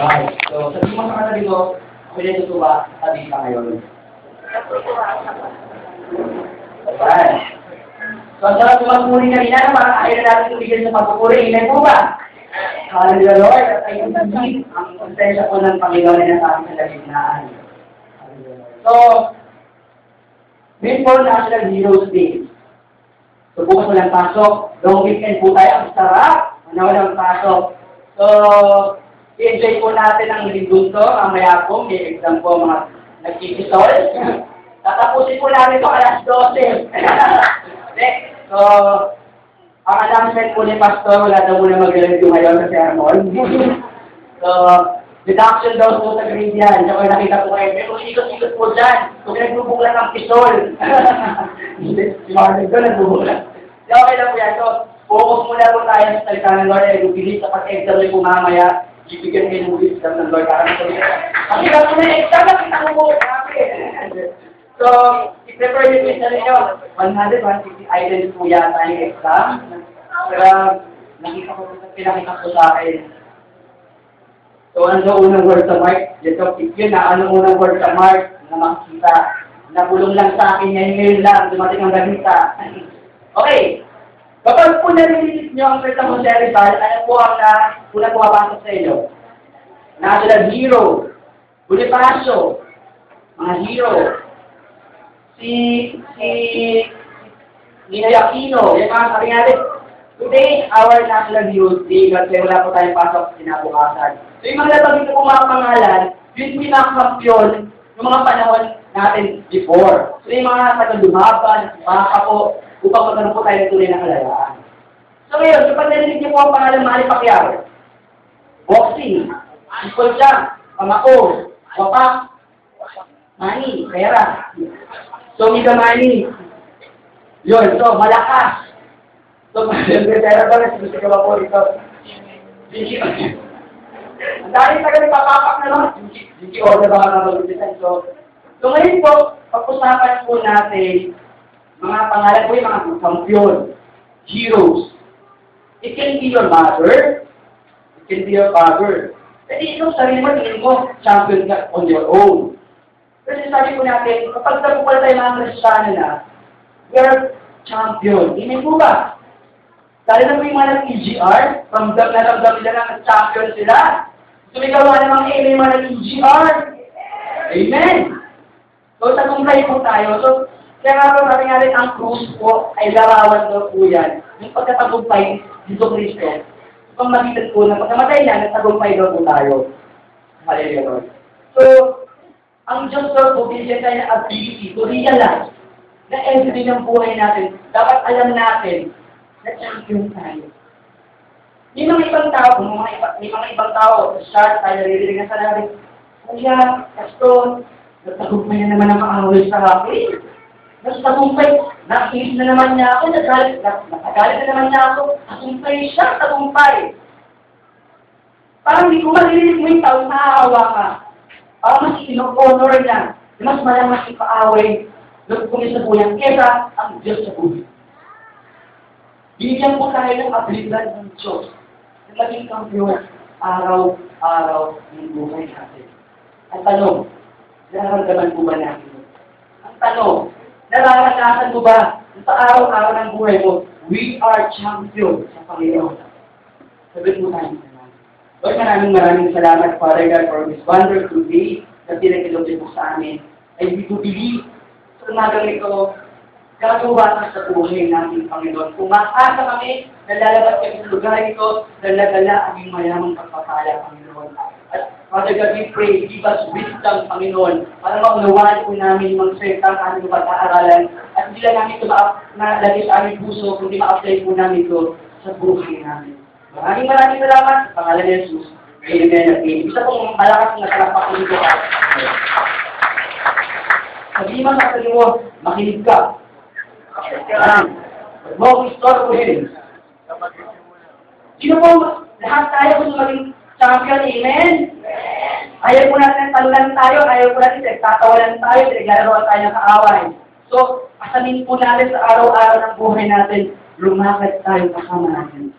Right. So, sabi mo sa katabi ko, ako na tutuwa, tabi ka ngayon. Right. So, ang sarap tumagpuri kanina na parang ayaw na natin tumigil sa pagpupuri. Amen po ba? Hallelujah, Lord. At sa deep, ang konsensya po ng Panginoon ay nasa ating kalagitnaan. So, before National Heroes Day, so bukas walang pasok, long weekend po tayo, ang sarap, na walang pasok. So, i-enjoy po natin ang linggo to, mamaya po, may exam po mga nagkikisol. Tatapusin po namin ito alas 12. Okay, so, ang announcement po ni Pastor, wala daw muna mag-review ngayon sa sermon. so, deduction daw po sa grade yan. So, nakita po kayo, may ikot-ikot po dyan. Kung nagbubuklat ng pisol. si Martin doon nagbubuklat. So, okay lang po yan. So, focus muna po tayo sa salita ng Lord. Bilis sa pag-exam po mamaya. Ibigyan kayo ng wisdom ng Lord. Para sa Kasi lang po na exam, nakita ko po. So, i-prepare nyo sa inyo. 100, 150 items po yata yung exam. Pero, nakita ko, pinakita ko sa akin. So, ano unang word sa Mark? Dito, yun na, ano unang word sa Mark na makikita. Nabulong lang sa akin ngayon ngayon lang, dumating ang ganita. okay. Kapag po narinig nyo ang Santa Jose Rizal, ano po ang na, una pumapasok sa inyo? National Hero, Bonifacio, mga hero, si, si, Ninoy Aquino, yung mga sabi natin, today, our National Heroes Day, kasi wala po tayong pasok sa kinabukasan. So yung mga natabing ko mga pangalan, yun po yung mga kampiyon ng mga panahon natin before. So yung mga taga-lumaban, mga kapo, upang magkaroon po tayo ng tunay na kalayaan. So ngayon, kapag narinig niyo po ang pangalan Manny Pacquiao, boxing, Nicole Chang, Pamako, Wapak, Manny, pera. So, Mika Manny, yun, so, malakas. So, pera ba gusto ka ba po ito? Gigi, ang dahil taga nagpapapak na naman, Gigi, order ba ka na So, so ngayon po, pag-usapan po natin, mga pangalan po yung mga kampiyon, heroes. It can be your mother, it can be your father. Kasi ikaw, sarili mo, tingin mo, champion ka on your own. Kasi sabi ko natin, kapag napupala tayo mga Kristiyano na, we are champion. Hindi po ba? Dahil na po yung mga nag-EGR, ramdam na ramdam nila na champion sila. Sumigawa namang A, may mga nag-EGR. Amen! So, tagumpay po tayo. So, kaya nga po rin, ang cruise po ay larawan daw po yan. Yung pagkatagumpay, dito Kristo. Kung makita po na pagkamatay na, nagtagumpay daw po tayo. Hallelujah, Lord. So, ang Diyos daw po, binigyan tayo ng ability to realize na everyday ng buhay natin, dapat alam natin na champion tayo. May mga ibang tao, may mga, iba, may mga ibang tao, sa tayo naririnig na sa natin, Kuya, Pastor, nagtagumpay na naman ang kaaway sa akin. Nagtagumpay, nakilis na naman niya ako, nagalit, nagalit na naman niya ako, tagumpay siya, tagumpay. Parang hindi ko maririnig mo yung tao, nakakawa ka. Parang mas ino-honor niya, mas malamas ipaaway ng kung sa buhay kesa ang Diyos sa buhay. Binigyan po tayo ng abilidad ng Diyos na maging kampiyon araw-araw ng buhay natin. Ang tanong, nararamdaman po ba natin? Ang tanong, nararanasan mo ba sa araw-araw ng buhay mo, we are champion sa Panginoon. Sabi mo tayo. Lord, maraming maraming salamat, Father God, for this wonderful day na pinagilog mo sa amin. And we do believe sa umagang ito, gagawa ka sa buhay natin, Panginoon. Kung makasa kami, nalalabas kami sa lugar ito, daladala ang iyong mayamang pagpapala, Panginoon. At Father God, we pray, give us wisdom, Panginoon, para maunawaan po namin mga salita ang aming pag-aaralan. At hindi lang namin ito nalagay sa aming puso, kundi ma-apply po namin ito sa buhay namin. Maraming maraming salamat sa pangalan ni Jesus. Amen at amen. Isa pong malakas na salamat dito. Sabihin mo sa mo, makinig ka. Mo akong istorbohin. Sino po, lahat tayo gusto maging champion, amen? Ayaw po natin talunan tayo, ayaw po natin nagtatawalan tayo, naglalaro tayo ng kaaway. So, asamin po natin sa araw-araw ng buhay natin, lumakad tayo kasama natin.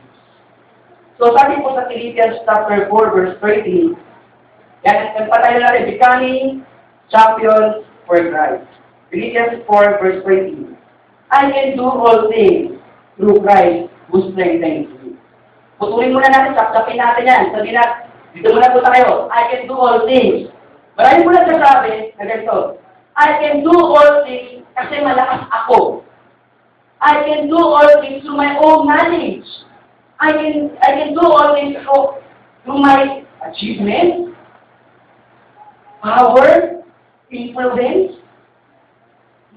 So, sabi po sa Philippians chapter 4, verse 13, Yan, nagpatayo na rin, becoming champions for Christ. Philippians 4 verse 20. I can do all things through Christ who strengthens me. Putulin muna natin, sapsapin natin yan. Sabi na, dito muna po tayo. I can do all things. Marami mo nagsasabi na ganito. I can do all things kasi malakas ako. I can do all things through my own knowledge. I can I can do all things through, through my achievements, power, influence.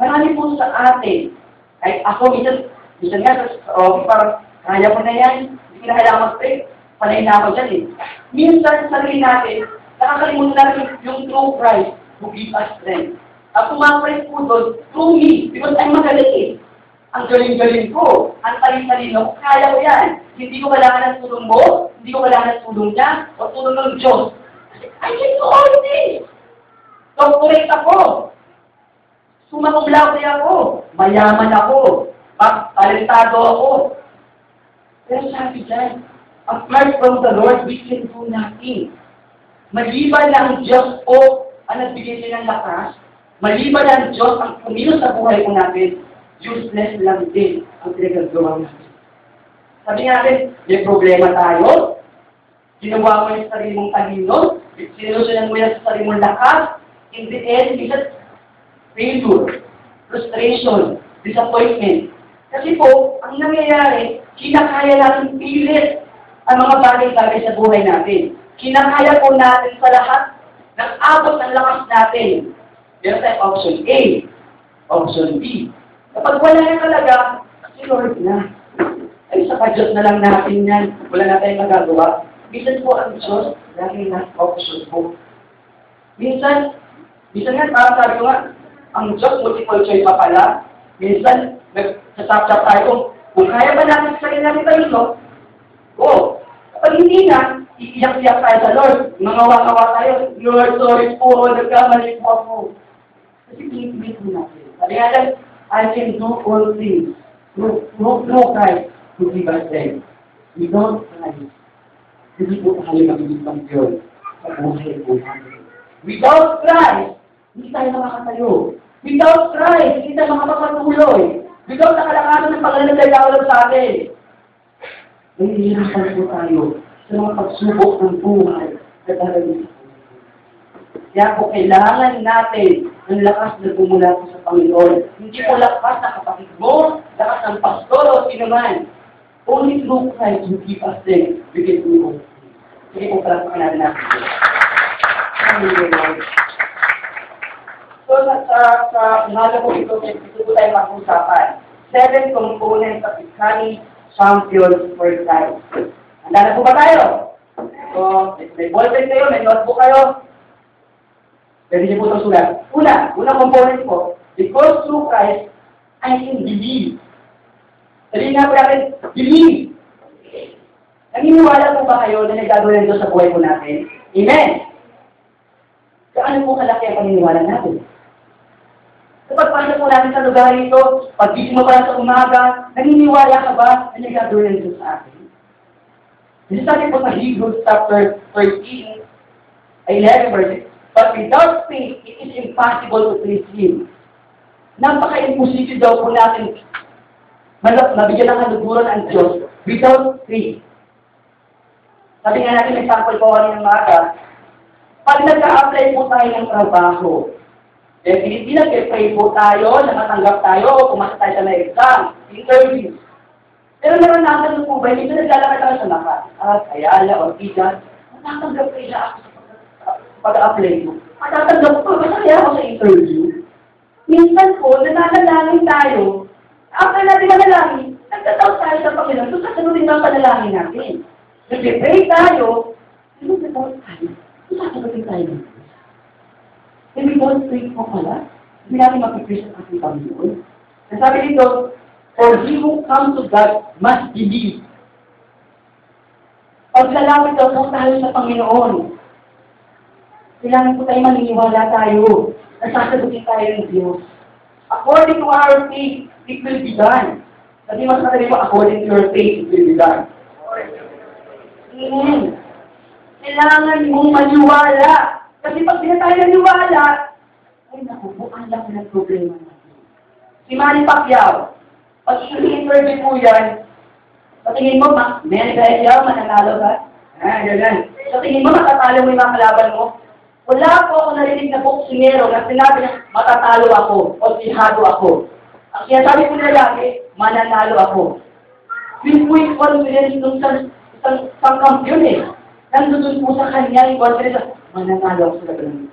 Marami po sa atin. Kahit ako, minsan, minsan nga, office, parang, kaya mo na yan, hindi ko na kailangan mag-pray. Panay na ako dyan eh. Minsan, sa sarili natin, nakakalimutan natin yung true Christ who give us strength. At pumapalit po doon, through me, because I'm magaling eh. Ang galing-galing ko, ang talin-talino ko, kaya ko yan. Hindi ko kailangan ng tulong mo, hindi ko kailangan ng tulong niya, o tulong ng Diyos. I can do all this. Doctorate ako. Sumakublate ako. Mayaman ako. Talentado ako. Pero sabi dyan, apart from the Lord, we can do nothing. Maliban ng Diyos po ang nagbigay niya ng lakas, maliban ng Diyos ang kumilos sa buhay ko natin, useless lang din ang pinagagawa natin. Sabi natin, may problema tayo, ginawa mo yung sarili mong talino, sinusunan mo yan sa sarili mong lakas, in the end, minsan, failure, frustration, disappointment. Kasi po, ang nangyayari, kinakaya natin pilit ang mga bagay-bagay sa buhay natin. Kinakaya po natin sa lahat ng abot ng lakas natin. Meron tayong option A, option B. Kapag wala na talaga, si Lord na. Ay, sa Diyos na lang natin yan. Wala na tayong magagawa. Minsan po ang Diyos, lagi na option po. Minsan, minsan nga, parang sabi ko nga, ang Diyos choice pa pala. Minsan, nagsasapsap tayo, kung kaya ba natin sa sarili natin tayo, no? Oo. Kapag hindi na, iiyak-iyak tayo sa Lord. Mangawa-ngawa tayo, Lord, sorry po, nagkamali po ako. Kasi pinipili po natin. Sabi nga lang, I can do all things through, through, through Christ who give us strength. We don't try. Hindi po tayo magiging kampiyon sa buhay po. Without Christ, hindi tayo makakatayo. Without Christ, hindi tayo makapagpatuloy. Without ang kalakasan ng gagawin sa atin. Nahihirapan po tayo sa mga pagsubok ng buhay na sa kaya po kailangan natin ng lakas na bumula po sa Panginoon. Hindi po lakas ng kapatid mo, lakas ng pastor o sino man. Only through Christ who give us strength, we can do all. Sige po pala sa natin natin. Hallelujah. So, sa, sa, sa umaga po ito, ito tayo mag-usapan. Seven components of becoming champions for Christ. Handa na po ba tayo? So, may ballpen kayo, may notebook kayo. Pwede niyo po itong sulat. Una, unang component po, because through Christ, I can believe. Sabihin nga po natin, believe. Naniniwala po ba kayo na nagagawin ito sa buhay po natin? Amen! Gaano po kalaki ang paniniwala natin? Kapag pasok po natin sa lugar ito, pag-gising mo pa lang sa umaga, naniniwala ka ba na nagagawin ito sa atin? Kasi sabi po sa Hebrews chapter 13, 11 verse But without faith, it is impossible to please Him. Napaka-imposible daw po natin malap, nabigyan ng kaluguran ang Diyos without faith. Sabi nga natin, may sample po kanina ng mga pag nagka-apply po tayo ng trabaho, eh, hindi nag-pray po tayo, nakatanggap tayo, pumasa tayo sa may exam, interview. Pero naranasan mo po ba, hindi naglalakad tayo sa lakas, at ayala, o tigas, natatanggap kayo ako sa pag-apply mo. Matatanggap ko, masaya ako sa interview. Minsan po, nananalangin tayo. After natin manalangin, nagtataw tayo sa Panginoon, so sasagutin ang panalangin natin. Nag-pray tayo, nagtataw tayo, so sasagutin tayo. Because faith mo pala, hindi natin mapipray sa ating Panginoon. Nasabi dito, for he who comes to God must believe. Paglalapit daw po tayo sa Panginoon, kailangan po tayo maniniwala tayo na sasagutin tayo ng Diyos. According to our faith, it will be done. Sabi mas matali mo, according to your faith, it will be done. Amen. Kailangan mong maniwala. Kasi pag di na tayo naniwala, ay naku po, ang laki ng problema natin. Si Manny Pacquiao, pag i-interview po yan, sa tingin mo, ma Manny Pacquiao, mananalo ka? Ah, ganyan. Sa tingin mo, matatalo mo yung mga kalaban mo? Wala po ako narinig na boksingero na sinabi na matatalo ako o sihado ako. Ang sinasabi ko na lagi, mananalo ako. Yung po yung confidence nung isang, isang, isang kampiyon eh. Nandun po sa kanya yung confidence na mananalo ako sa labanan.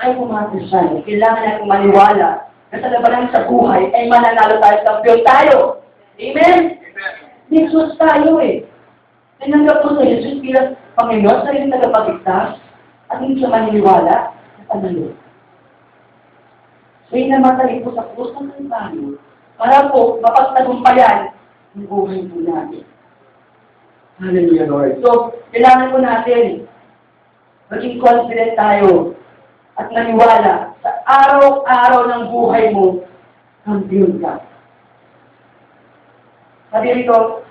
Ay pumatis siya. Kailangan natin maniwala na sa labanan sa buhay ay mananalo tayo, kampiyon tayo. Amen? May Diyos tayo eh. Tinanggap mo sa Jesus bilang Panginoon sa iyong tagapagligtas at hindi siya maniniwala sa panalo. Siya'y namatay po sa krus ng Kalbaryo para po mapagtagumpayan ang buhay po natin. Hallelujah, Lord. So, kailangan po natin maging confident tayo at naniwala sa araw-araw ng buhay mo, kampiyon ka. Sabi rito,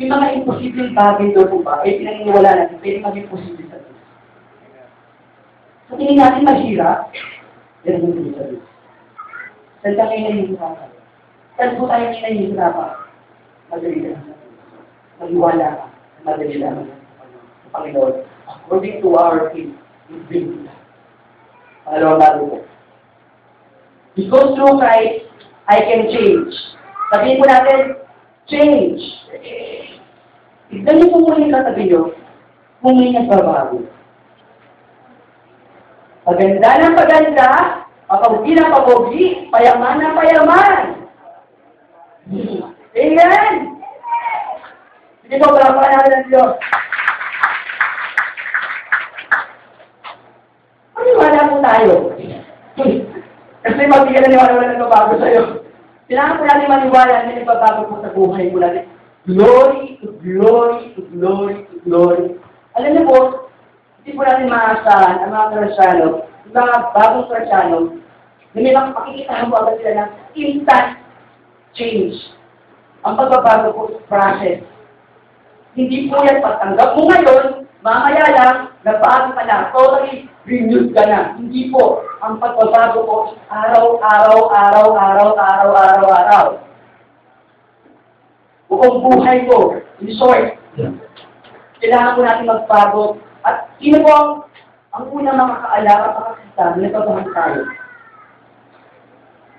yung mga imposibleng bagay doon ba, ay pinaniniwala natin, pwede maging posible sa Diyos. Sa tingin natin mahirap, ang hindi sa Diyos. Saan ngayon nahihirapan? Saan po tayo nahihirapan? Madali lang. Maniwala ka, madali lang Panginoon. Our faith, we bring to that. Pangalawang bago po. Because through Christ, I can change. Sabihin po natin, change. Tignan niyo po muna yung katabi niyo kung may nagbabago. Paganda ng paganda, papabuti ng papabuti, payaman ng payaman. Amen! Sige po, palapakan natin ang Diyos. Maniwala po tayo. Kasi magbigyan na niwala wala nagbabago sa'yo. Kailangan po natin maniwala na nagbabago po sa buhay mo natin. Glory to glory to glory to glory. Alam niyo po, hindi po natin maasahan ang mga Kristiyano, yung mga bagong Kristiyano, na may makikita mo agad sila ng instant change. Ang pagbabago po sa process. Hindi po yan pagtanggap mo ngayon, mamaya lang, nabago ka na, totally renewed ka na. Hindi po. Ang pagbabago po, araw-araw, araw-araw, araw-araw, araw. Buong buhay ko, in short, kailangan po natin magbago. At sino po ang, ang unang makakaalam at makakita na nagbabago tayo?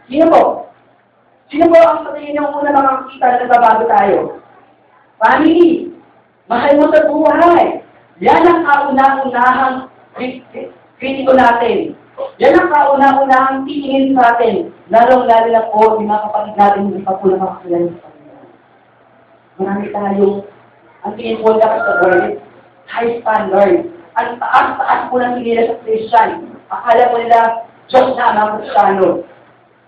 Sino po? Sino po ang sa tingin niyo unang makakita na nagbabago tayo? Family. Mahal mo sa buhay. Yan ang kauna-unahang kritiko natin. Yan ang kauna-unahang tingin sa atin. Lalong-lalo na po, yung mga kapatid natin hindi pa po nakakilala sa Panginoon. Marami tayong, ang tingin po dapat sa world, high standard. Ang taas-taas po ng tingin sa Christian. Akala po nila, Diyos na ang Kristiyano.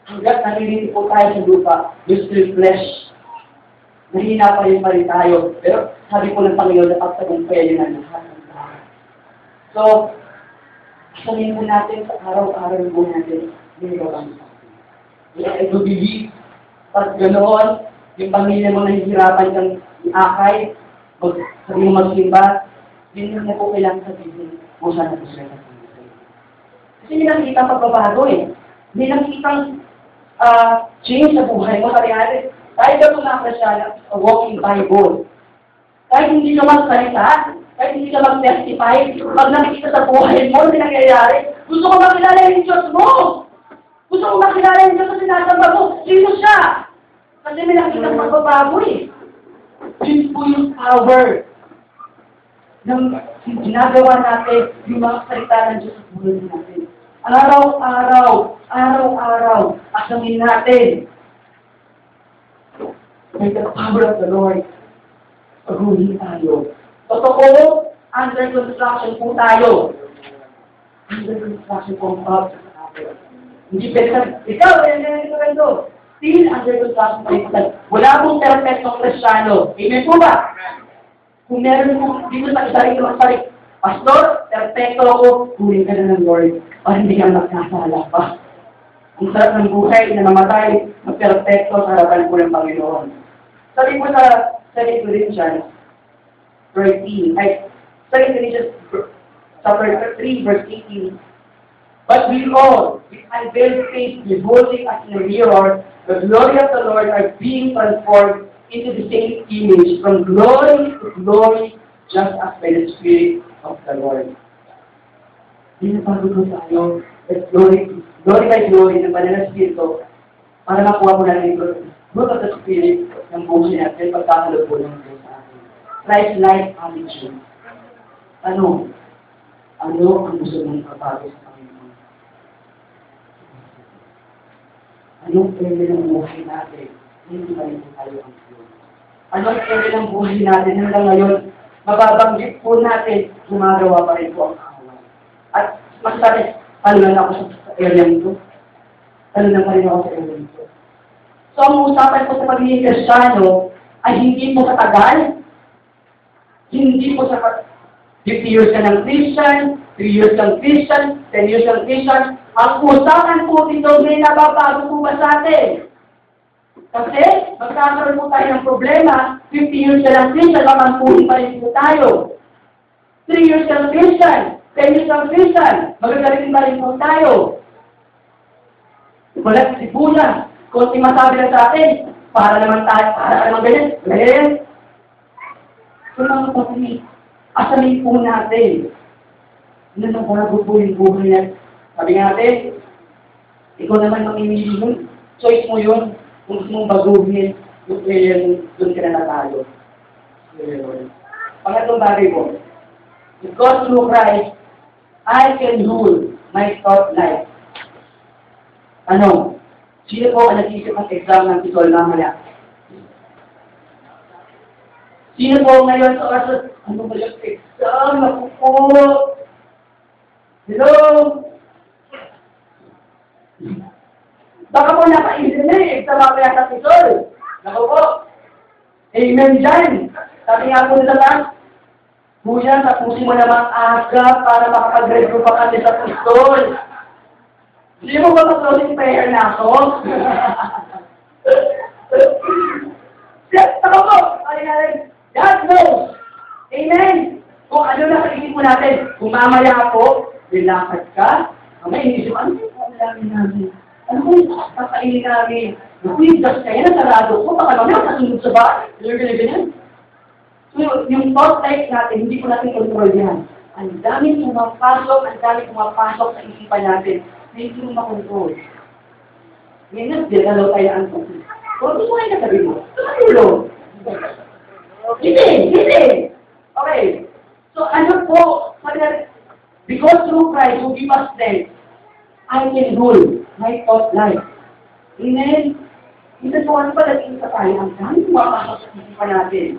Hanggat nalilito po tayo sa lupa, yung still flesh. Nahina pa rin pa rin tayo. Pero sabi po ng Panginoon na pagtagumpayan yun ang lahat ng tao. So, sabihin po natin sa araw-araw buhay natin, hindi ko lang sa atin. I do believe, pag ganoon, yung pamilya mo nahihirapan kang iakay, mag, sabi mo magsimba, yun yung na po kailangan sabihin mo sana po sila Kasi hindi pagbabago eh. Hindi nakikita uh, change sa buhay mo. Sabi natin, tayo daw mga Krisyana, a walking Bible. Kahit hindi ka magsalita, kahit hindi ka mag-testify, pag nakikita sa buhay mo, hindi nangyayari, gusto ko makilala yung Diyos mo. Gusto ko makilala yung Diyos na sinasamba mo. Sino siya? Kasi may nakikita ng pagbabago eh. Yun po yung power ng ginagawa natin yung mga salita ng Diyos sa buhay natin. Araw-araw, araw-araw, asamin natin by the power of the Lord, paghuhin tayo. Totoo, under construction po tayo. Under construction po ang bawat sa atin. Hindi pwede ikaw, eh, eh, eh, ito, Still under construction po tayo. Wala pong perfectong kristyano. Amen po ba? Kung meron po, dito sa isa rin naman sa Pastor, perfecto ako, kunin ka na ng Lord. O hindi ka magkasala pa. Ang sarap ng buhay na namatay, magperfecto sa harapan po ng Panginoon. Sabi po sa 2 Corinthians verse 18. I, Second Corinthians chapter 3, verse 18. But we all, with unveiled face, beholding as in a mirror, the glory of the Lord are being transformed into the same image, from glory to glory, just as by the Spirit of the Lord. Pinapagulo tayo at glory, glory by glory ng banal na Espiritu para makuha mo natin yung fruit of the Spirit ng buhay natin pagkakalog po ng Diyos. Christ-like attitude. Ano? Ano ang gusto mong kapago sa Panginoon? Anong pwede ng buhay natin? Hindi ba rin tayo ang Diyos? Anong pwede ng buhay natin hanggang ngayon? Mababanggit po natin, gumagawa pa rin po ang awal. At masabi, ano na ako sa area nito? Ano na pa rin ako sa area? So, ang usapan po sa pagiging kristyano ay hindi po katagal, hindi po sa 50 years ka ng Christian, 3 years ng Christian, 10 years ng Christian, ang usapan po dito may nababago po ba sa atin? Kasi magkakaroon po tayo ng problema, 50 years ka ng Christian, mamampuhin pa rin po tayo. 3 years ka ng Christian, 10 years ng Christian, magagaling pa rin po tayo. Walang sibuna, konti masabi na sa atin, para naman tayo, para naman ganyan, ganyan, Walang kapatid. Asamin po natin na nabago po yung buhay natin. Sabi natin, ikaw naman mamimili yun. Choice mo yun. Kung gusto mong baguhin, yung prayer mo, doon ka na natalo. Pangatlong bagay po, because through Christ, I can rule my thought life. Ano? Sino po ang nag-iisip ang exam ng ito titol mamaya? Sino po ngayon sa oras? Ano ba yung exam? Ako po. Hello? Baka po nakaisip na eh. Exam ako yan sa pisol. Ako po. Amen dyan. Sabi nga po nila lang. Kuya, tapusin mo naman aga para makakagraduate pa kami sa pistol. Hindi mo ba mag-closing prayer na ako? Yes, ako po! Ay, ay, God knows. Amen. Kung ano na kaisip mo natin, kung po, rilakad ka, mamaya inisip, ano yung pangalamin namin? Ano kung kakainin namin? Naku, yung gas na yan, sarado ko, baka naman nakasunod sa bahay. Ganyan, ganyan. So, yung thought life natin, hindi ko natin control yan. Ang dami pumapasok, ang dami pumapasok sa isipan natin na hindi mo makontrol. Ngayon, dinalaw tayo ang tubig. Kung ano mo ano ay nasabi mo, tulong. Hindi, hindi. Okay. So ano po, because through Christ who give us strength, I can rule my thought life. Amen? Ito po ano pa naging sa tayo, ang daming mga kasasakiti pa natin.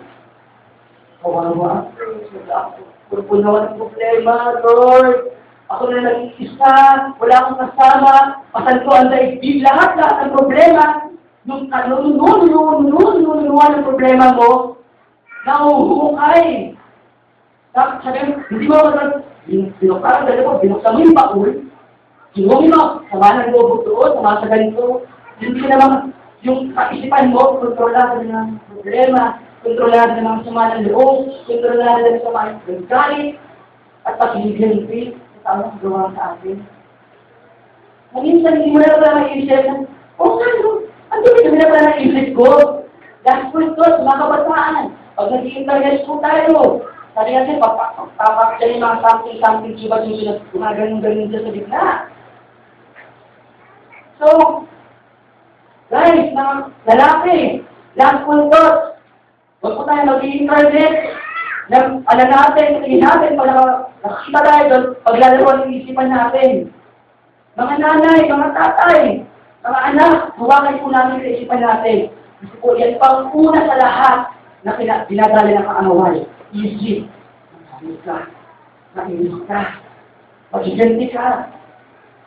Kawawa, puro po naman ang problema, Lord. Ako na nag-iisa, wala akong kasama, pasan ko ang daigdig, lahat lahat ng problema. Nung ano, nun, nun, nun, nun, nun, nun, nun, problema mo, Nauhukay. Tapos sabi ko, hindi ba matag, binuksan, sabi ko, binuksan mo yung baul, inumin mo, sama ng lobog doon, sama sa ganito. Hindi ko naman, yung kaisipan mo, kontrolado ng problema, kontrolado ng sama ng loob, kontrolado ng sama ng galit, at patigil ng faith, sa tao gawa sa atin. Minsan, hindi mo na pala naisip na, oh, ano? Ang dami na pala naisip ko. Gospel to, mga kabataan pag nag-internet po tayo, sabi natin, papakita yung mga something-something siba yung gumaganon-ganon dyan sa gitna. So, guys, mga lalaki, last week ko, huwag po tayo mag-internet, nang alam natin, tingin natin, pag nakakita tayo doon, paglalaro ng isipan natin. Mga nanay, mga tatay, mga anak, huwagay po namin sa isipan natin. Kasi po, yan pang una sa lahat na pina- pinadala ng kaamaway. Isip. Masabi ka. Mainis ka. Magiganti ka.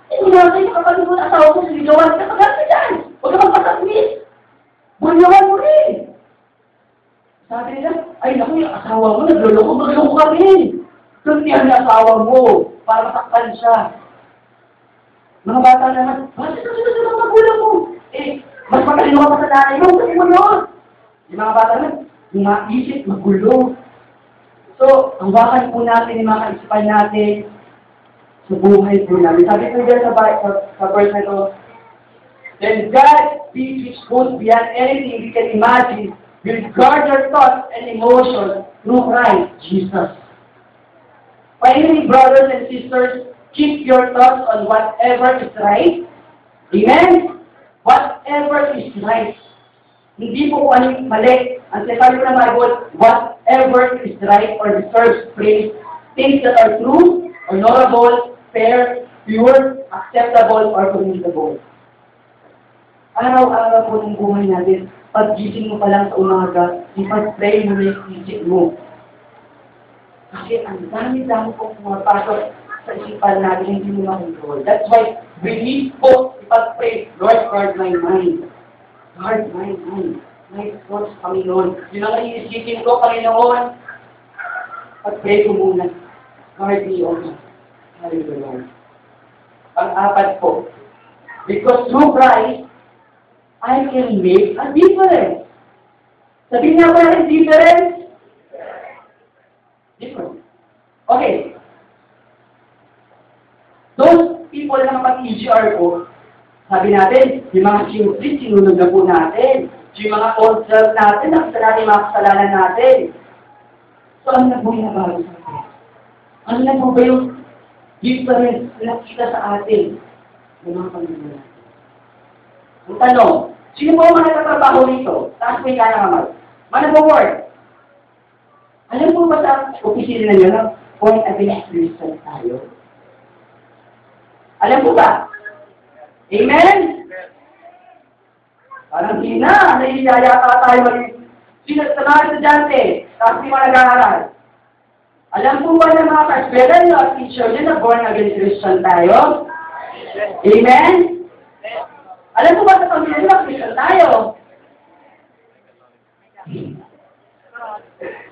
Eh, natin yung kapatid mo na asawa ko, siligawan ka, pagkakita dyan. Huwag ka magpasakmis. Bunyawan mo rin. Sabi nila, ay naku, yung asawa mo, nagluloko, magluloko ka rin. Tuntihan na asawa mo, para matakpan siya. Mga bata naman, bakit kasi gusto ng magulang mo? Eh, mas matalino ka pa sa nanay mo, kasi mo yun. Yung mga bata naman, yung maisip, magulo. So, ang wakan po natin, yung mga kaisipan natin, sa buhay po namin. Sabi po dyan sa, sa, sa verse na ito, Then God, peace which goes beyond anything we can imagine, will guard your thoughts and emotions through Christ Jesus. Finally, brothers and sisters, keep your thoughts on whatever is right. Amen? Whatever is right. Hindi po kung anong mali. Ang ko ng Bible, whatever is right or deserves praise, things that are true, honorable, fair, pure, acceptable, or commendable. Araw-araw po ng buhay natin, pag-gising mo pa lang sa umaga, ipag-pray mo na yung isip mo. Kasi ang dami-dami po pumapasok sa isipan natin, hindi mo na-control. That's why need po ipag-pray, Lord, guard my mind. Guard my mind. My thoughts, Panginoon. Yun ang iisipin ko, Panginoon. Pag-pray ko muna. Guard me, O God. Hallelujah. Pang-apat po. Because through Christ, I can make a difference. Sabihin niya ko yung difference. Different. Okay. Those people na kapag-EGR ko, sabi natin, yung mga sinuplit, sinunod na po natin. Yung mga old self natin, nakita natin yung mga kasalanan natin. So, ano na po yung nabago sa atin? Ano na po ba yung difference na nakita sa atin ng mga pamilya natin? Ang tanong, sino po ang mga nagtatrabaho rito? Taas po yung kaya naman. Mana po work? Alam po ba sa opisina nyo na point against Christian tayo? Alam po ba? Amen? Parang di na, nahihiya yata tayo maging sino sa estudyante, tapos di mga nag-aaral. Alam po ba ng mga kaswela nyo at teacher nyo na born again Christian tayo? Amen? Alam po ba sa pamilya nyo, Christian tayo?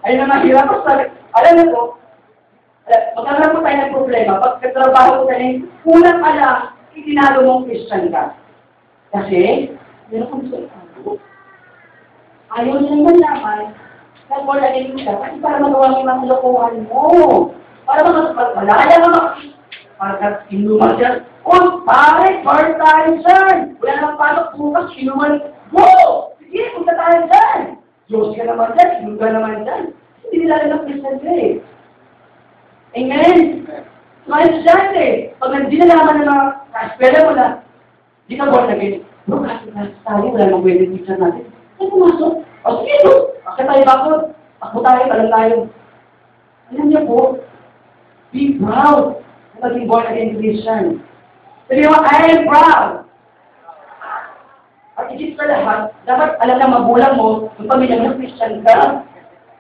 Ayun na mahirap ko sabi. Alam niyo po, magkakaroon po tayo ng problema. Pag katrabaho ko tayo, kulang ka lang, itinalo mong Christian ka. Kasi, meron kong gusto itago. Ayaw nilang malaman, na wala rin ka, kasi para magawa yung mga lokohan mo. Para mga malaya ka mga para inuman siya, oh, pare, part tayo dyan. Wala namang pasok bukas, inuman. Go! Sige, punta tayo dyan. Diyos ka naman dyan, Diyos ka naman dyan. Hindi nila alam ng Christian ka eh. Amen? Mga estudyante, pag hindi nalaman ng mga kaspera mo na, di ka born again. Bro, kasi tayo, wala nang pwede teacher natin. Ay, pumasok. O sige, bro. Kasi tayo bakit? Takbo tayo, alam tayo. Alam niyo po, be proud na maging born again Christian. Sabi mo, I am proud. At isip sa lahat, dapat alam ng magulang mo, yung pamilya mo, Christian ka.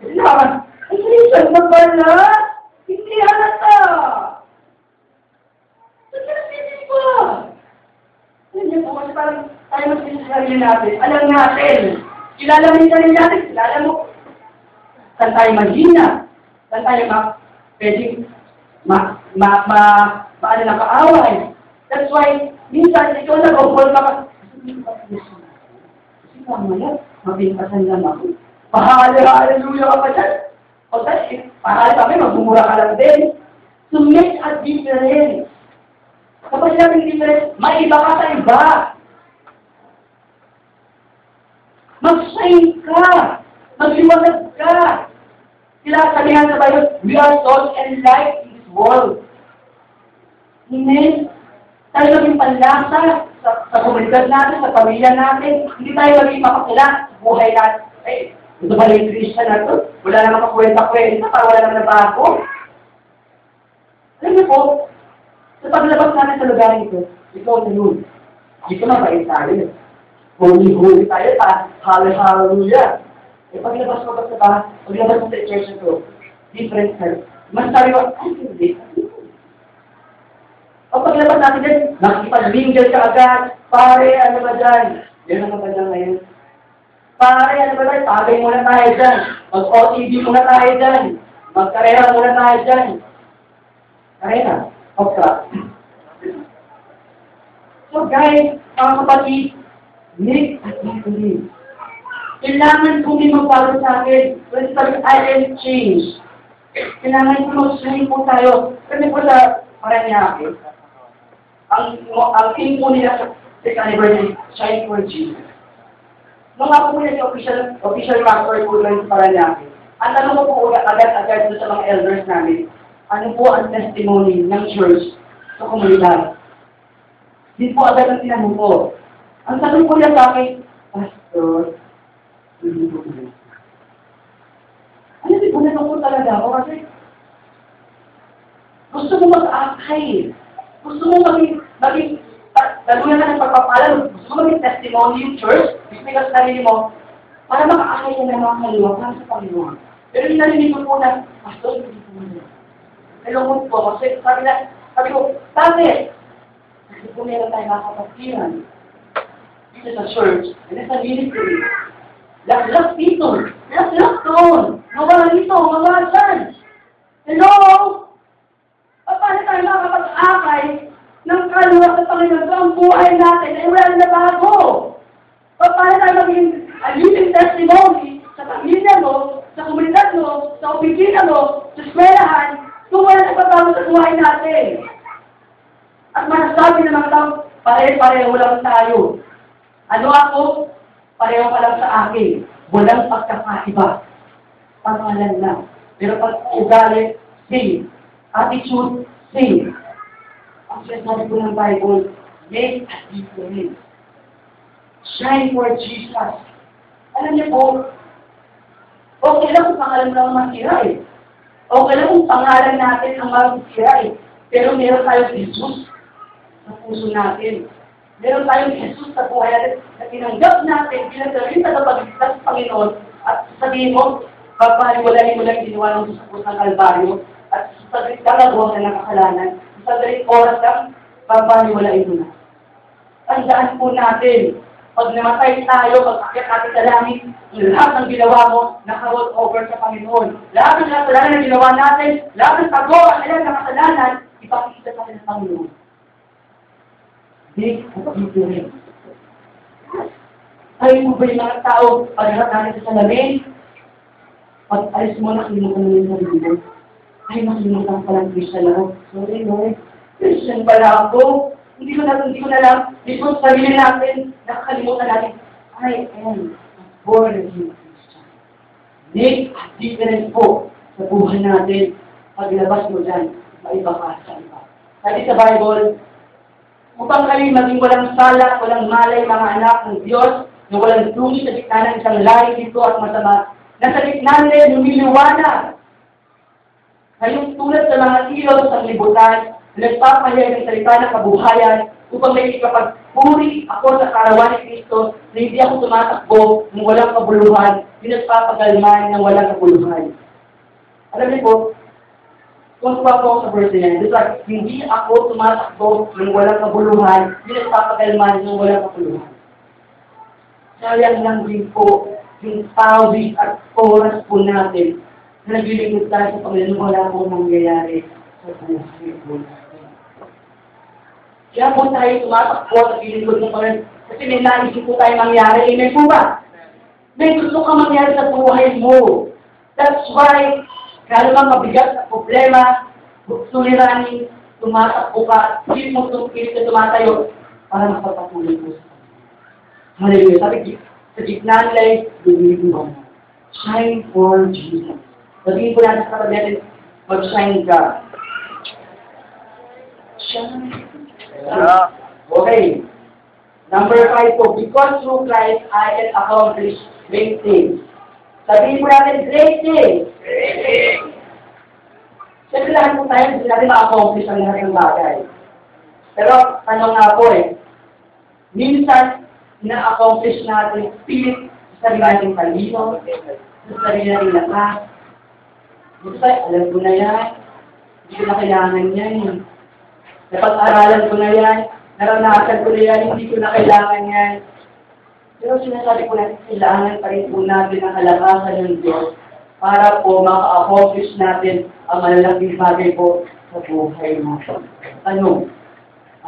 Kasi naman, ay, Christian ka pala? Hindi halata. Ba't ka nagsisip pa? Hindi po, kasi parang tayo magsisip sa sarili natin. Alam natin. Kilala mo yung sarili natin. Kilala mo. Saan tayo mahina? Saan tayo ma pwedeng ma, ma, ma, ma, ano na kaaway? That's why, minsan, ikaw nag-offer ka pa. Kasi mamaya, mabingkasan lang ako. Pahali-hallelujah ka pa dyan. O dahil, pahali kami, magbumura ka lang din. To make a difference. Kapag sinabing difference, may iba ka sa iba. Mag-shine ka. Magliwanag ka. Sila sabihan sa Bible, we are salt and light in this world. Amen? Tayo maging panlasa sa, sa komunidad natin, sa pamilya natin. Hindi tayo maging makakila sa buhay natin. Eh, ito ba yung Christian na to? Wala naman kakwenta-kwenta, para wala naman nabago. Alam niyo po, sa paglabas natin sa lugar nito, ikaw na yun. Dito na bait tayo. Huli-huli tayo, ta, hallelujah. Eh, paglabas ba sa ba, paglabas mo sa church ito, different ka. Mas sabi ko, ay, hindi. O paglabas natin din, nakipag-mingle ka agad, pare, ano ba dyan? Yan ang maganda ngayon. Pare, ano ba dyan? Tagay muna tayo dyan. Mag-OTV muna tayo dyan. Magkarera muna tayo dyan. Karera. Okay. So guys, mga kapatid, make a difference. Kailangan may magbago sa akin. When sabi, I am change. Kailangan po mag-shine po tayo. Kasi po sa Paranaque, ang, ang theme po nila sa 6th anniversary, Shine for Jesus. Nga po yung official, official pastor po ng Paranaque, ang tanong ko po agad-agad doon sa mga elders namin, ano po ang testimony ng church sa komunidad? Di po agad ang tinanong ko. Ang tanong po niya sa akin, Pastor, hindi po. Ano di po nalungkot talaga ako kasi gusto mo mag-akay. Gusto mo maging, maging, laluyan ka ng pagpapala, gusto mo maging testimony yung church, because sarili mo, para makaakay ka ng mga kaliwa para sa Panginoon. Pero yung narinig ko po na, Pastor, hindi po mo. Nalungkot po kasi sabi na, sabi ko, bakit? Kasi po meron tayong makakapagpiran dito sa church, and sa ministry. Laklak dito, laklak doon, mga dito, mga dyan. Hello? At paano tayo makakapag-akay ng kaluwa sa Panginoon sa ang buhay natin ay wala na bago? At paano tayo maging a living testimony sa pamilya mo, sa komunidad mo, sa opisina mo, sa eskwelahan, kung wala na bago sa buhay natin? At masasabi ng mga tao, pare-pareho lang tayo. Ano ako? Pareho ka lang sa akin. Walang pagkakaiba. Pangalan lang. Pero pag ugali, same. Attitude, same. Ang sinasabi ko ng Bible, make a difference. Shine for Jesus. Alam niyo po, okay lang kung pangalan lang ang masira eh. Okay lang kung pangalan natin ang masira eh. Pero meron tayo Jesus sa puso natin. Meron tayong Jesus sa buhay na tinanggap natin sarili sa kapagligtas sa Panginoon at sabihin mo, papaliwalain mo lang ginawa ng sa puso ng Kalbaryo at sa saglit lang nagawa ka ng kasalanan. Sa saglit oras lang, papaliwalain mo na. Tandaan po natin, pag namatay tayo, pag akyat natin sa langit, lahat ng ginawa mo, naka-roll over sa Panginoon. Lahat ng kasalanan na ginawa natin, lahat ng pagawa nila ng kasalanan, ipakikita sa atin ng Panginoon. Big difference. Ay mo ba yung mga tao, pagharap sa salamin, pag alis mo, nakalimutan mo yung sarili. Ay, nakalimutan ko lang Christian ako. Sorry, Lord. Christian pala ako. Hindi ko na, hindi ko na lang, sa sarili natin, nakakalimutan natin, I am born again Christian. Make a difference po sa buhay natin. Paglabas mo dyan, maiba ka sa iba. Sabi sa Bible, upang kayo maging walang sala, walang malay mga anak ng Diyos, na walang dumi sa gitna ng isang lahi dito at masama, na sa gitna nila lumiliwanag. Kayong tulad sa mga ilaw sa libutan, na nagpapahayag ng salita ng kabuhayan, upang may ikapagpuri ako sa karawan ni Kristo, na hindi ako tumatakbo ng walang kabuluhan, hindi nagpapagalman ng walang kabuluhan. Alam niyo po, kung ako sa verse na yan, ba, hindi ako tumatakbo ng walang kabuluhan, hindi nagpapagalman ng walang kabuluhan. Sayang lang din po yung pawis at oras po natin na naglilingkod tayo sa Panginoon wala po nangyayari sa buhay po natin. Kaya po tayo tumatakbo at naglilingkod ng Panginoon kasi may naisip po tayo mangyari. Amen po ba? May gusto ka mangyari sa buhay mo. That's why Kaya naman mabigat na problema, suliranin, tumatakbo ka, pilit mo pilit na tumatayo para magpapatuloy po sa Hallelujah. Sabi, sa gitna nila ay mo. Shine for Jesus. Sabihin ko natin sa kapag natin, mag-shine ka. Shine. Okay. Number five po, because through Christ I can accomplish great things. Sabihin mo natin, great things. Siyempre lahat po tayo, hindi natin ma-accomplish ang lahat ng bagay. Pero, tanong nga po eh, minsan, na-accomplish natin pilit sa sarili nating talino, sa sarili nating lakas. Minsan, alam ko na yan, hindi ko na kailangan yan. eh. Napag-aralan ko na yan, naranasan ko na yan, hindi ko na kailangan yan. Pero sinasabi ko natin, kailangan pa rin po natin ang halakasan ng Diyos para po maka-accomplish natin ang malalaking bagay po sa buhay natin. Ano?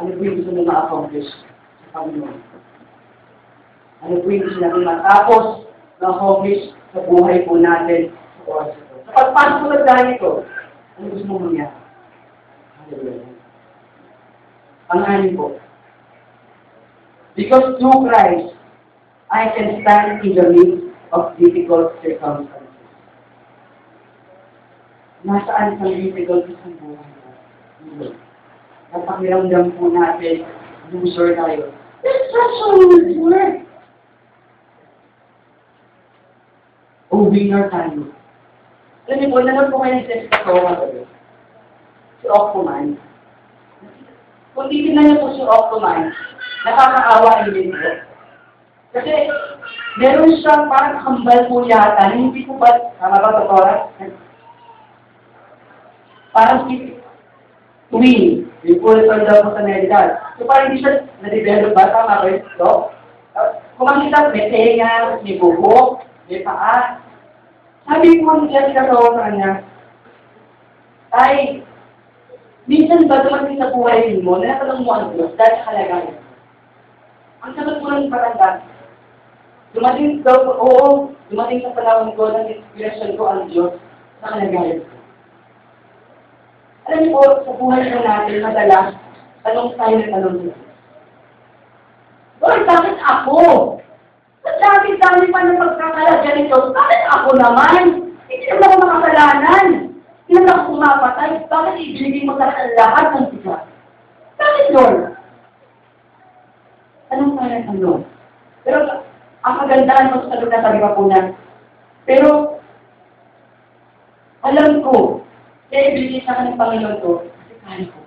Ano po yung gusto mo ma-accomplish sa Panginoon? Ano po yung gusto natin matapos ma-accomplish sa buhay po natin sa oras ito? Sa pagpasok sa dahil ito, ano gusto mo mangyari? Hallelujah. Ang po. Because through Christ, I can stand in the midst of difficult circumstances. Nasaan sa difficult sa buhay mo? Napakiramdam po natin, loser tayo. That's such a word. O winner tayo. Alam niyo po, nanood po kayo ng Jessica Sowa Si Octoman. Kung titignan niyo po si Octoman, nakakaawa din po. Kasi, meron siyang parang kambal po yata, na hindi ko ba, tama ba oras? Parang si Twin, yung time daw sa medical. So parang hindi siya na-develop ba? Tama ba yun? So, kung makita, may tenga, may buhok, may paa. Sabi ko ni Jessica sa sa kanya, ay, minsan ba dumating sa buhay mo, na natanong mo ang Diyos dahil sa kalagayan? Ang sagot ko ng parang Dumating daw oo, dumating sa panahon ko ng inspiration ko ang Diyos sa kalagayan ko. Alam po, sa buhay ko natin, madalas, tanong tayo ng tanong niyo. Lord, bakit ako? Sa dami-dami pa ng pagkakalagyan nito, bakit ako naman? Hindi naman ako makasalanan. Hindi naman ako pumapatay. Bakit ibigay mo sa lahat ng bigat? Bakit, Lord? Anong kaya ng Lord? Pero, ang kagandahan mo sa na sabi po niya, pero, alam ko, kaya ibigay sa akin ng Panginoon to, kasi kaya ko.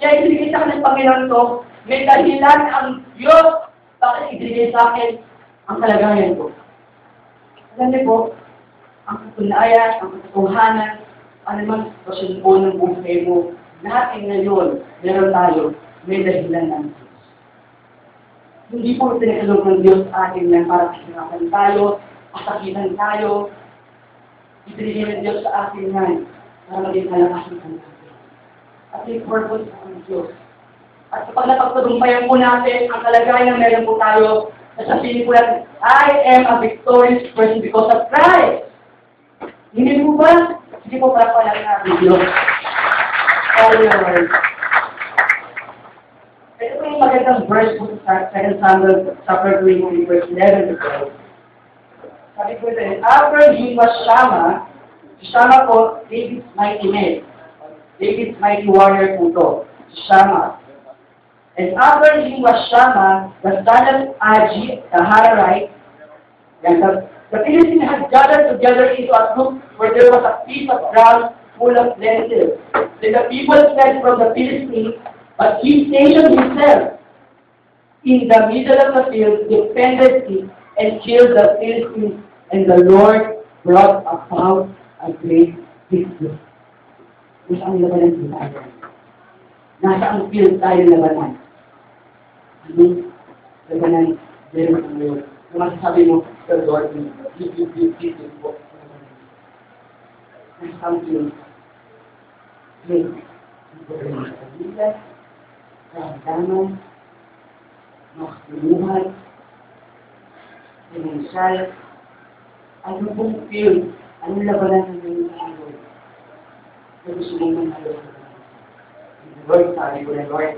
Kaya ibigay sa akin ng Panginoon to, may dahilan ang Diyos bakit ibigay sa akin ang kalagayan ko. Alam niyo po, ang katunayan, ang katotohanan, man sitwasyon po ng buhay mo, ay ngayon, meron tayo, may dahilan ng Diyos. Hindi po tinakalog ng Diyos atin yan para kasinakan tayo, pasakitan tayo, ng Diyos sa atin yan para maging kalakasan ka natin. At may purpose ng Diyos. At kapag napagtagumpayan po natin ang kalagayan na meron po tayo, nasasabihin po natin, I am a victorious person because of Christ. Hindi po ba? Hindi po para pala natin Diyos. Oh, Lord. Ito po yung magandang verse po sa 2 Samuel chapter 20, verse 11 to 12. Sabi ko rin, after he was Shama, Shama po, David's mighty man. David's mighty warrior po to. Shama. And after he was Shama, the son of Aji, the Hararite, and the, the had gathered together into a group where there was a piece of ground full of lentils. Then the people fled from the Philistines, but he stationed himself in the middle of the field, defended it, and killed the Philistines and the Lord brought about a great victory. Kung saan labanan po tayo? Nasa ang field tayo labanan. Anong labanan? Meron ang Lord. Kung masasabi mo, the Lord will give you victory po. Nasa ang field. Faith. Pagkakalimutan, karamdaman, makatuluhan, financial, ano pong field, anong labanan ng iyong Lord? Na gusto mong manalo sa The Lord, sabi ko na Lord,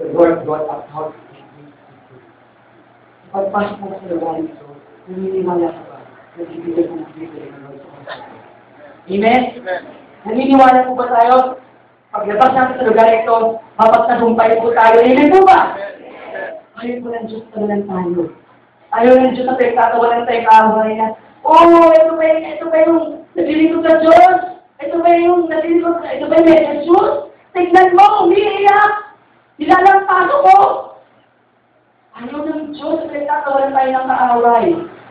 the Lord brought up how to take me. Pagpasok mo sa labanan ito, naniniwala ka ba na bibigay ko ng bibigay ng Lord sa kanila? Amen? Naniniwala po ba tayo? Paglabas natin sa lugar ito, mapagtagumpay po tayo. Amen po ba? Ayaw po ng Diyos tawalan tayo. Ayaw ng Diyos na pinagtatawalan tayo kaaway na, Oh, ito ba, ito ba yung naglilingkod sa Diyos? Ito ba yung naglilingkod, ito ba yung may Jesus? Tignan mo, umiiyak! Nilalampaso ko! Ayaw ng Diyos na pinagtatawalan tayo ng kaaway.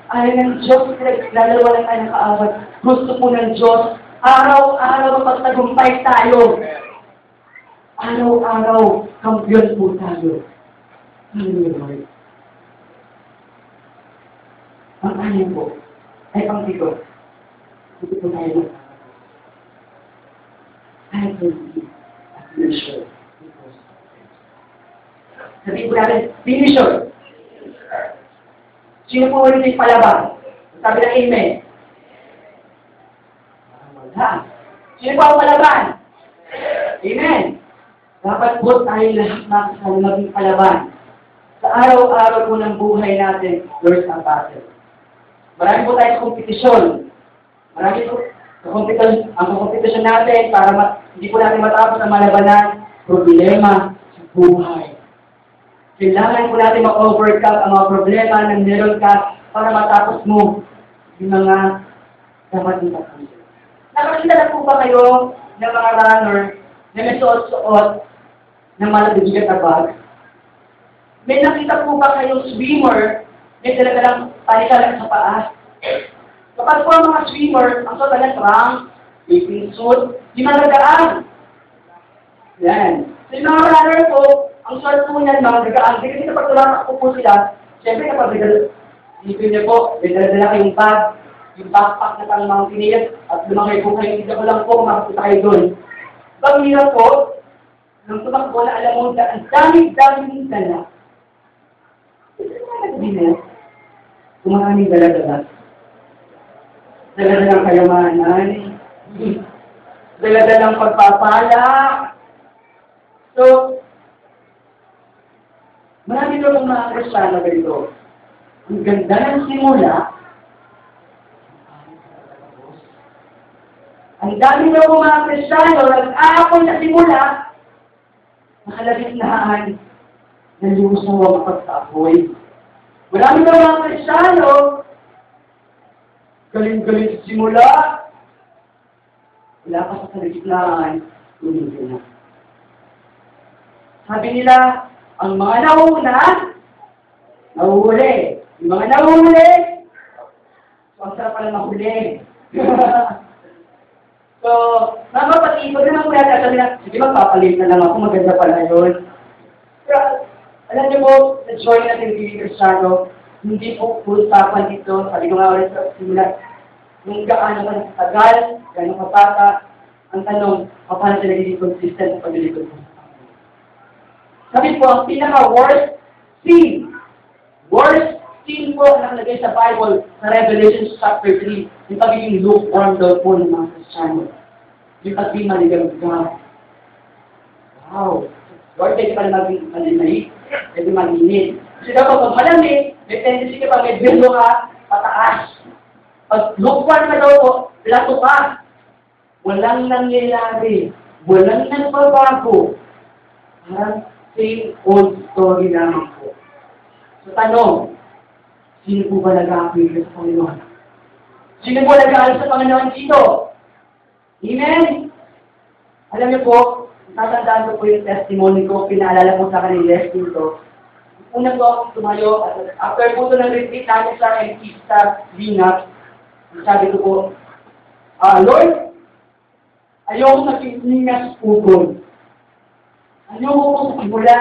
Ayaw ng Diyos na pinagtatawalan tayo ng kaaway. Gusto po ng Diyos, araw-araw magtagumpay tayo. Araw-araw, kampiyon po tayo. Hallelujah. Ang anin po, ay pang dito. Dito po tayo na. I will be a finisher. Sabi po natin, finisher. Sino po ulit yung palabang? Sabi na amen. Wala. Sino ba ang palaban? Amen. Dapat po tayo lahat makasal maging palaban. Sa araw-araw po ng buhay natin, there's a battle. Marami po tayo sa kompetisyon. Marami po kompetisyon, ang kompetisyon natin para ma, hindi po natin matapos ang malabanan, problema sa buhay. Kailangan po natin ma-overcome ang mga problema na meron ka para matapos mo yung mga dapat nila Nakakita na po ba kayo ng mga runner na may suot-suot ng malabigat na bag? May nakita po ba kayong swimmer may daladalang panikalan sa paa? Kapag po ang mga swimmer, ang suot ng trunk, bathing suit, di magagaan. Yan. So yung mga runner po, ang suot po niyan, mga gagaan. Kasi kapag tumatakbo po sila, siyempre kapag Isipin niyo po, may dala-dala kayong bag, yung backpack na pang piniyat, at lumaki po kayo, hindi ko lang po, makakita kayo doon. Pag hirap po, nung tumakbo na alam mo, ang dami-dami dala. Ito na nagbinet. Kung maraming dala-dala. Dala-dalang kayamanan. Dala-dalang pagpapala. So, marami doon mga kristyano ganito. Ang ganda ng simula, ang dami ng mga kristyano, nag-aapon na simula, nakalabit lahaan ng luso ang pagtapoy. Marami daw mga kristyano, galing-galing sa simula, wala pa sa kalagitnaan, tumigil na. Sabi nila, ang mga nauna, nahuhuli. Yung mga nahuhuli, so ang sarap pala mahuli. so, pag naman kuya, sabi na, sige magpapalit na lang ako, maganda pala yun. Alam niyo po, na-join natin Pili Cristiano, hindi po usapan dito, sabi ko nga ulit sa simula, yung gaano ka tagal, gaano ka bata, ang tanong, paano sila nagiging consistent sa paglilikod mo? Sabi po, ang pinaka-worst sin, worst sin po na nakalagay sa Bible, sa Revelation chapter 3, yung pagiging lukewarm daw po ng mga Kristiyano. Yung pagiging maligamgam. Wow! Lord, pwede pala maging malimay, pwede maginit. Kasi daw pag malamig, may tendency ka pa, may bilo ka, pataas. Pag lukewarm ka daw po, plato ka. Walang nangyayari. Walang nagbabago. Parang same old story naman po. So tanong, sino po ba nag-a-appeal sa Panginoon? Sino po nag-aalis sa Panginoon dito? Amen? Alam niyo po, tatandaan ko po yung testimony ko, pinaalala po sa akin ni Leslie to. Una po akong tumayo, at after po ito ng retreat namin sa Enkista, Vinap, sabi ko po, ah, Lord, ayoko nakikiningas pugol. Ayoko po sa simula,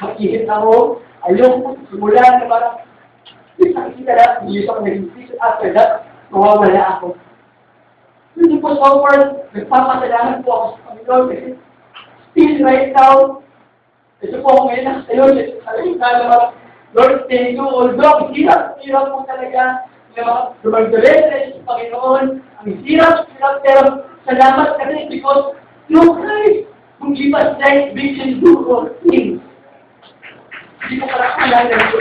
makihit ako. Ayoko po sa simula na parang, nakikita na, hindi ako naging after that, mawawala ako. Hindi po so far, nagpapasalamat po ako sa Panginoon kasi still right now, ito po ako ngayon nakasayo, sabi ko naman, Lord, thank you, although hirap, hirap po talaga na dumagdalin sa Panginoon, ang hirap, hirap, pero salamat kasi because through Christ, who give us life, we can do all things. Hindi ko parang kailangan ito.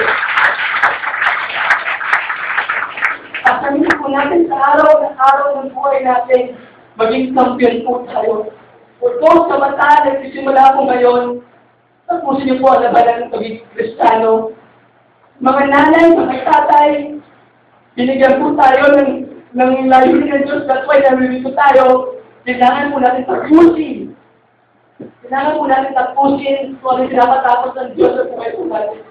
Pasanin po natin sa araw na araw ng buhay natin, maging champion po tayo. Although sa mata, nagsisimula po ngayon, tapusin niyo po ang labanan ng pagiging kristano. Mga nanay, mga tatay, binigyan po tayo ng, ng layunin ng Diyos, that's why nalilito tayo. Kailangan po natin tapusin. Kailangan po natin tapusin kung ano pinapatapos ng Diyos sa buhay po natin.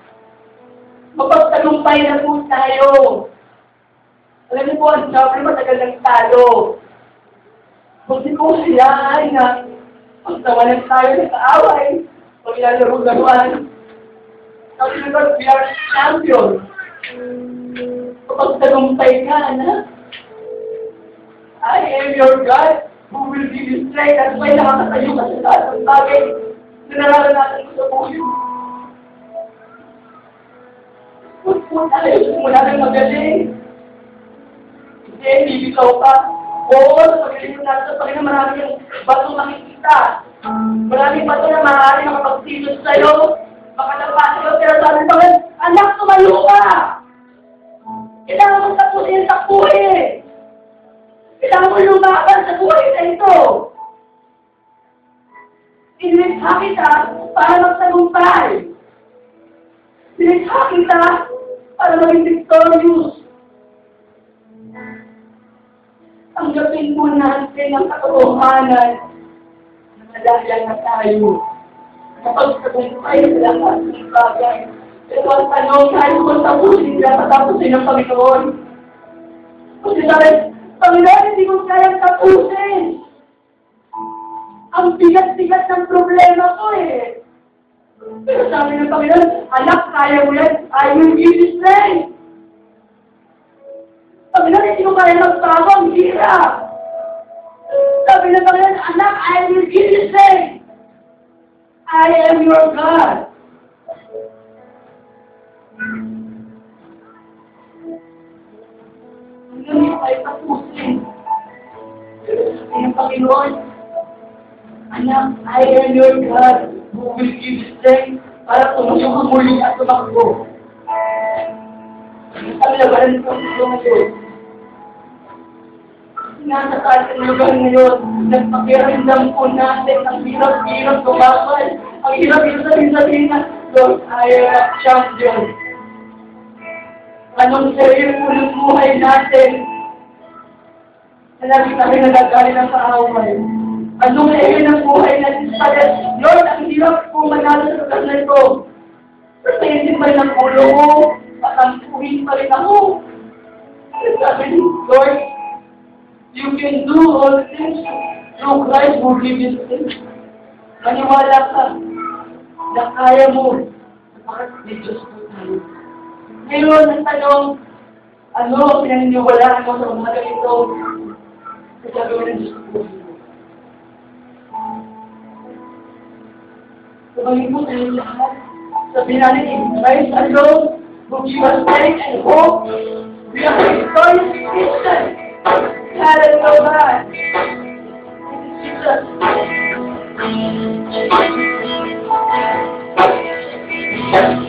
Mapagtagumpay na po tayo. Alam niyo po, ang sabi matagal ng talo. Kung di ko sila ay na pagtawanan tayo sa kaaway, pag ilalaro-laruan, sabi ko, we are champion. Kapag tagumpay ka, na, I am your God who will you strength. That's why nakakatayo ka sa lahat ng bagay na nararanasan ko sa buhay. Huwag po tayo simula ng magaling. Hindi, bibitaw ka. Oo, sa pagkaling natin sa Panginoon, marami yung bato makikita. Maraming bato na maaari makapagsilos sa'yo, makadapa sa'yo, pero sabi Panginoon, anak, tumayo ka! Kailangan mo tapusin yung takbo eh! Kailangan mo lumaban sa buhay na ito! Inilikha kita para magtagumpay! Inilikha kita para maging victorious! Tanggapin mo natin ang katotohanan na madahil na tayo. Kapag tagumpay sa lahat ng bagay, pero ang tanong, tayo kung tapusin na patapusin ng Panginoon. Kasi sabi, Panginoon, hindi ko kayang tapusin. Ang bigat-bigat ng problema ko eh. Pero sabi ng Panginoon, anak, kaya mo yan, I will give you strength. Panginoon, hindi ko kaya magbago ang hirap. Sabi ng Panginoon, anak, I will give you strength. I am your God. Ko kayo tapusin. Sabi ng Panginoon, anak, I am your God who will give you strength para tumusok ang muli at tumakbo. Ang labanan ko ang Nasa ating lugar ngayon, nagpakiramdam po natin ang hirap-hirap tumakal. Ang hirap-hirap sabihin na, Lord, I am champion. Anong sarili po ng buhay natin? Na lagi kami nagagaling ng kaaway. Anong area ng buhay natin sa kanya? Lord, ang hirap po manalo sa lugar na ito. Pero pwede pa rin ang ulo mo. Patampuhin pa rin ako. Sabi ni Lord, you can do all things through Christ who gives strength. Maniwala ka na kaya mo. Bakit may Diyos po tayo? Ngayon, ang tanong, ano ang pinaniniwalaan mo sa umaga ito? Sa gagawin ng Diyos po. Sabahin mo tayo lahat. Sabihin natin, in Christ alone, who give us faith and hope, we are victorious in Christian. Hallelujah. Jesus.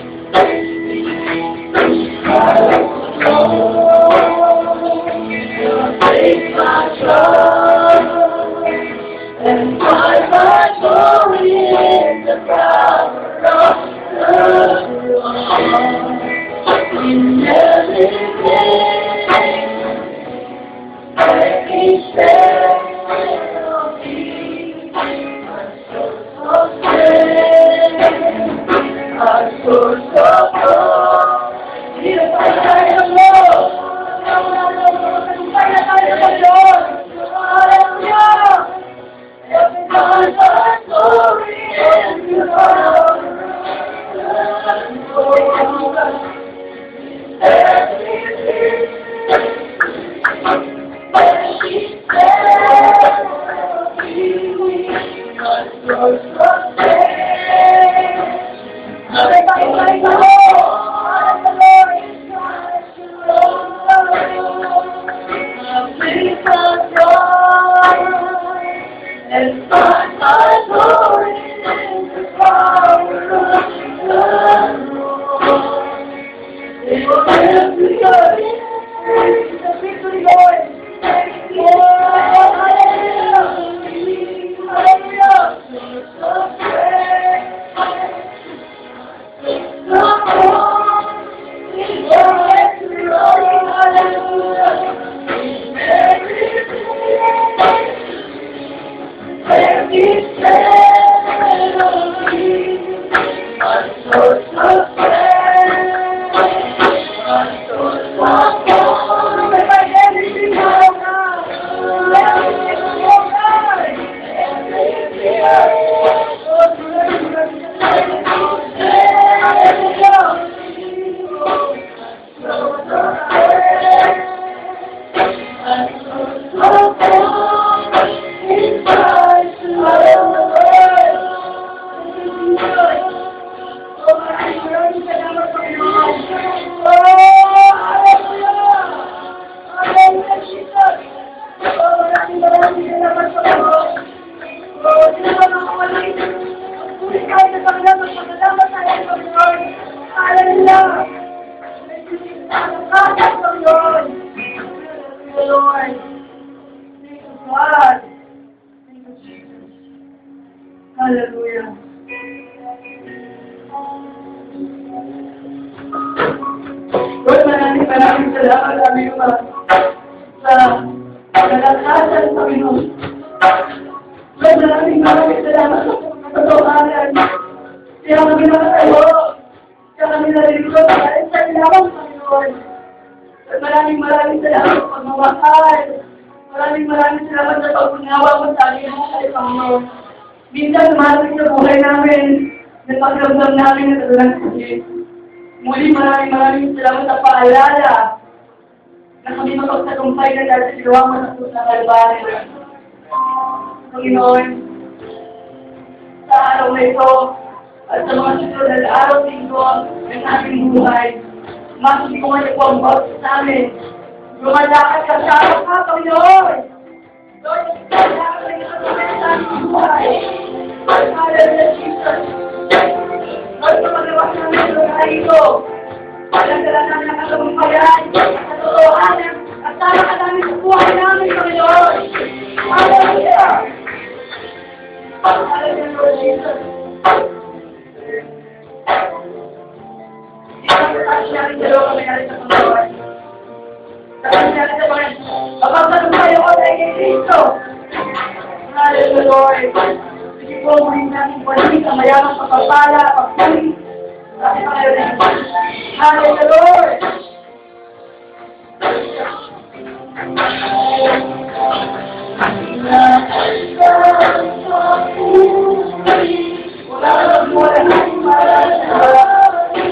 Maraming sa buhay namin, na pagramdam namin na talagang sakit. Muli maraming maraming salamat sa paalala na kami mapagtagumpay na dahil sa ginawa mo sa krus ng Kalbaryo. Panginoon, sa araw na ito at sa mga susunod na araw linggo ng ating buhay, masusunod po ang bawat sa amin. Lumalakad ka sa araw ka, Panginoon! Lord, lumalakad ka sa amin sa buhay. Hallelujah, Jesus! Lord, pamagawa namin sa ito. Palandala namin ang katagumpayan, katotohanan, at tama ka namin sa buhay namin, Panginoon. Hallelujah! Sige po, muling natin balik ang mayamang pagpapala, pagpalik, kasi tayo rin. Hallelujah, the Lord! Wala ka magmula ng para sa akin,